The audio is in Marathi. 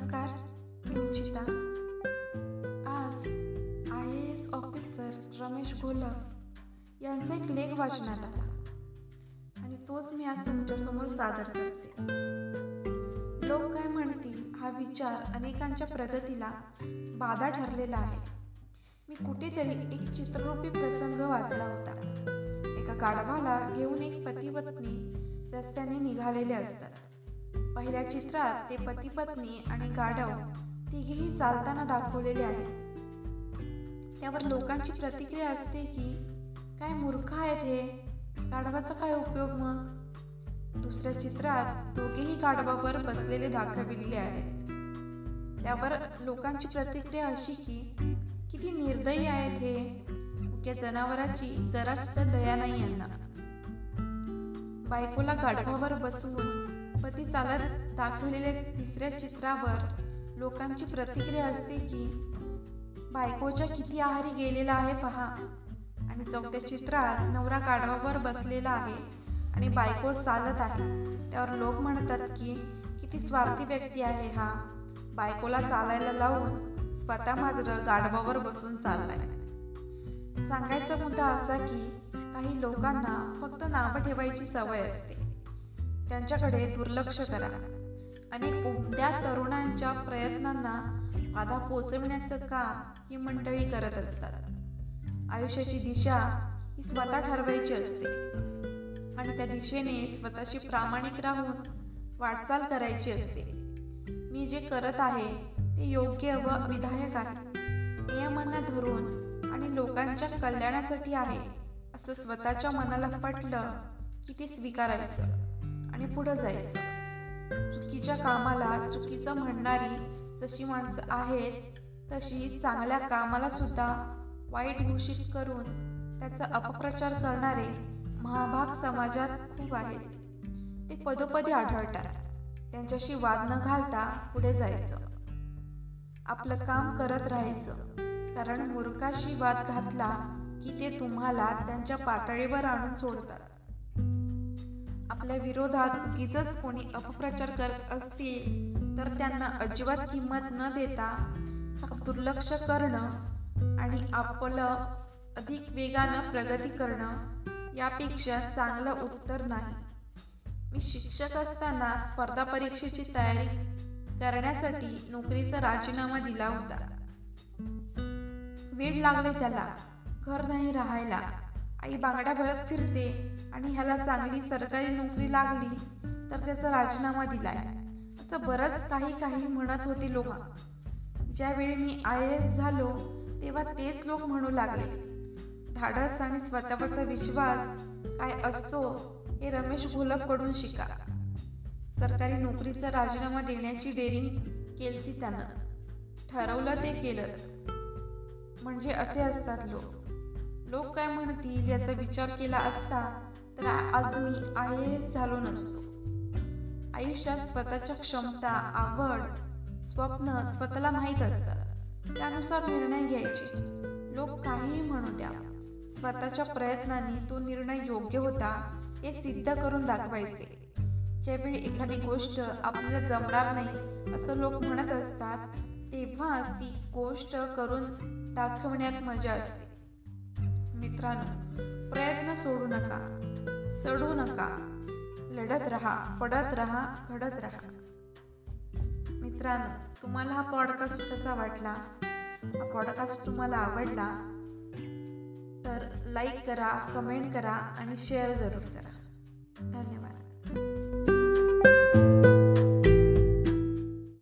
नमस्कार मी उचिता आज I A S officer Ramesh Gholak यांचा एक लेख वाचण्यात आला. आणि तोच मी आज तुमच्यासमोर सादर करते. लोक काय म्हणतील हा विचार अनेकांच्या प्रगतीला बाधा ठरलेला आहे. मी कुठेतरी एक चित्ररूपी प्रसंग वाचला होता. एका गाढवाला घेऊन एक पती पत्नी रस्त्याने निघालेले असतात. पहिल्या चित्रात ते पती पत्नी आणि गाढव तिघेही चालताना दाखवलेले आहेत. त्यावर लोकांची प्रतिक्रिया असते की काय मूर्ख आहेत हे? गाढवाचा काय उपयोग मग? दुसऱ्या चित्रात दोघेही गाढवावर बसलेले दाखविलेले आहेत. त्यावर लोकांची प्रतिक्रिया अशी की किती निर्दयी आहेत हे? या जनावराची जरा सुद्धा दया नाही यांना. बायकोला गाढवावर बसवून गणपती चालत दाखवलेल्या तिसऱ्या चित्रावर लोकांची प्रतिक्रिया असते की बायकोच्या किती आहारी गेलेला आहे पहा. आणि चौथ्या चित्रात नवरा गाढवावर बसलेला आहे आणि बायको चालत आहे. त्यावर लोक म्हणतात की किती स्वार्थी व्यक्ती आहे हा. बायकोला चालायला लावून स्वतः मात्र गाढवावर बसून चाललाय. सांगायचा मुद्दा असा की काही लोकांना फक्त नावं ठेवायची सवय असते. त्यांच्याकडे दुर्लक्ष करा. अनेक उमद्या तरुणांच्या प्रयत्नांना बाधा पोचविण्याचं काम ही मंडळी करत असतात. आयुष्याची दिशा ही स्वतः ठरवायची असते. आणि त्या दिशेने स्वतःशी प्रामाणिक राहून वाटचाल करायची असते. मी जे करत आहे ते योग्य व विधायक आहे. नियमांना धरून आणि लोकांच्या कल्याणासाठी आहे असं स्वतःच्या मनाला पटलं की ते स्वीकारायचं. आणि पुढं जायचं. चुकीच्या कामाला चुकीचं म्हणणारी जशी माणसं आहेत तशी चांगल्या कामाला सुद्धा वाईट घोषित करून त्याचा अपप्रचार करणारे महाभाग समाजात खूप आहेत. ते पदोपदी आढळतात. त्यांच्याशी वाद न घालता पुढे जायचं. आपलं काम करत राहायचं. कारण मूर्खाशी वाद घातला की ते तुम्हाला त्यांच्या पातळीवर आणून सोडतात. आपल्या विरोधात उगीच कोणी अपप्रचार करत असतील तर त्यांना अजिबात किंमत न देता दुर्लक्ष करणं आणि आपलं अधिक वेगानं प्रगती करणं यापेक्षा चांगलं उत्तर नाही. मी शिक्षक असताना स्पर्धा परीक्षेची तयारी करण्यासाठी नोकरीचा राजीनामा दिला होता. वेळ लागले त्याला घर नाही राहायला. आई बांगड्या भरत फिरते आणि ह्याला चांगली सरकारी नोकरी लागली तर त्याचा राजीनामा दिलाय. असं बरंच काही काही म्हणत होते लोक. ज्यावेळी मी आय एस झालो तेव्हा तेच लोक म्हणू लागले. धाडस आणि स्वतःवरचा विश्वास काय असतो हे रमेश घोलपकडून शिका. सरकारी नोकरीचा राजीनामा देण्याची डेअरिंग केली त्यानं. ठरवलं ते केलंच. म्हणजे असे असतात लोक. लोक काय म्हणतील याचा विचार केला असता तर आज मी आय एस झालो नसतो. आयुष्यात स्वतःच्या क्षमता आवड स्वप्न स्वतःला माहीत असतात. त्यानुसार निर्णय घ्यायचे. लोक काहीही म्हणू द्या. स्वतःच्या प्रयत्नांनी तो निर्णय योग्य होता हे सिद्ध करून दाखवायचे. ज्यावेळी एखादी गोष्ट आपल्याला जमणार नाही असं लोक म्हणत असतात तेव्हाच ती गोष्ट करून दाखवण्यात मजा असते. मित्रांनो प्रयत्न सोडू नका. सडू नका. लढत राहा पडत राहा घडत राहा. मित्रांनो तुम्हाला हा पॉडकास्ट कसा वाटला? हा पॉडकास्ट तुम्हाला आवडला? तर लाईक करा कमेंट करा आणि शेअर जरूर करा. धन्यवाद.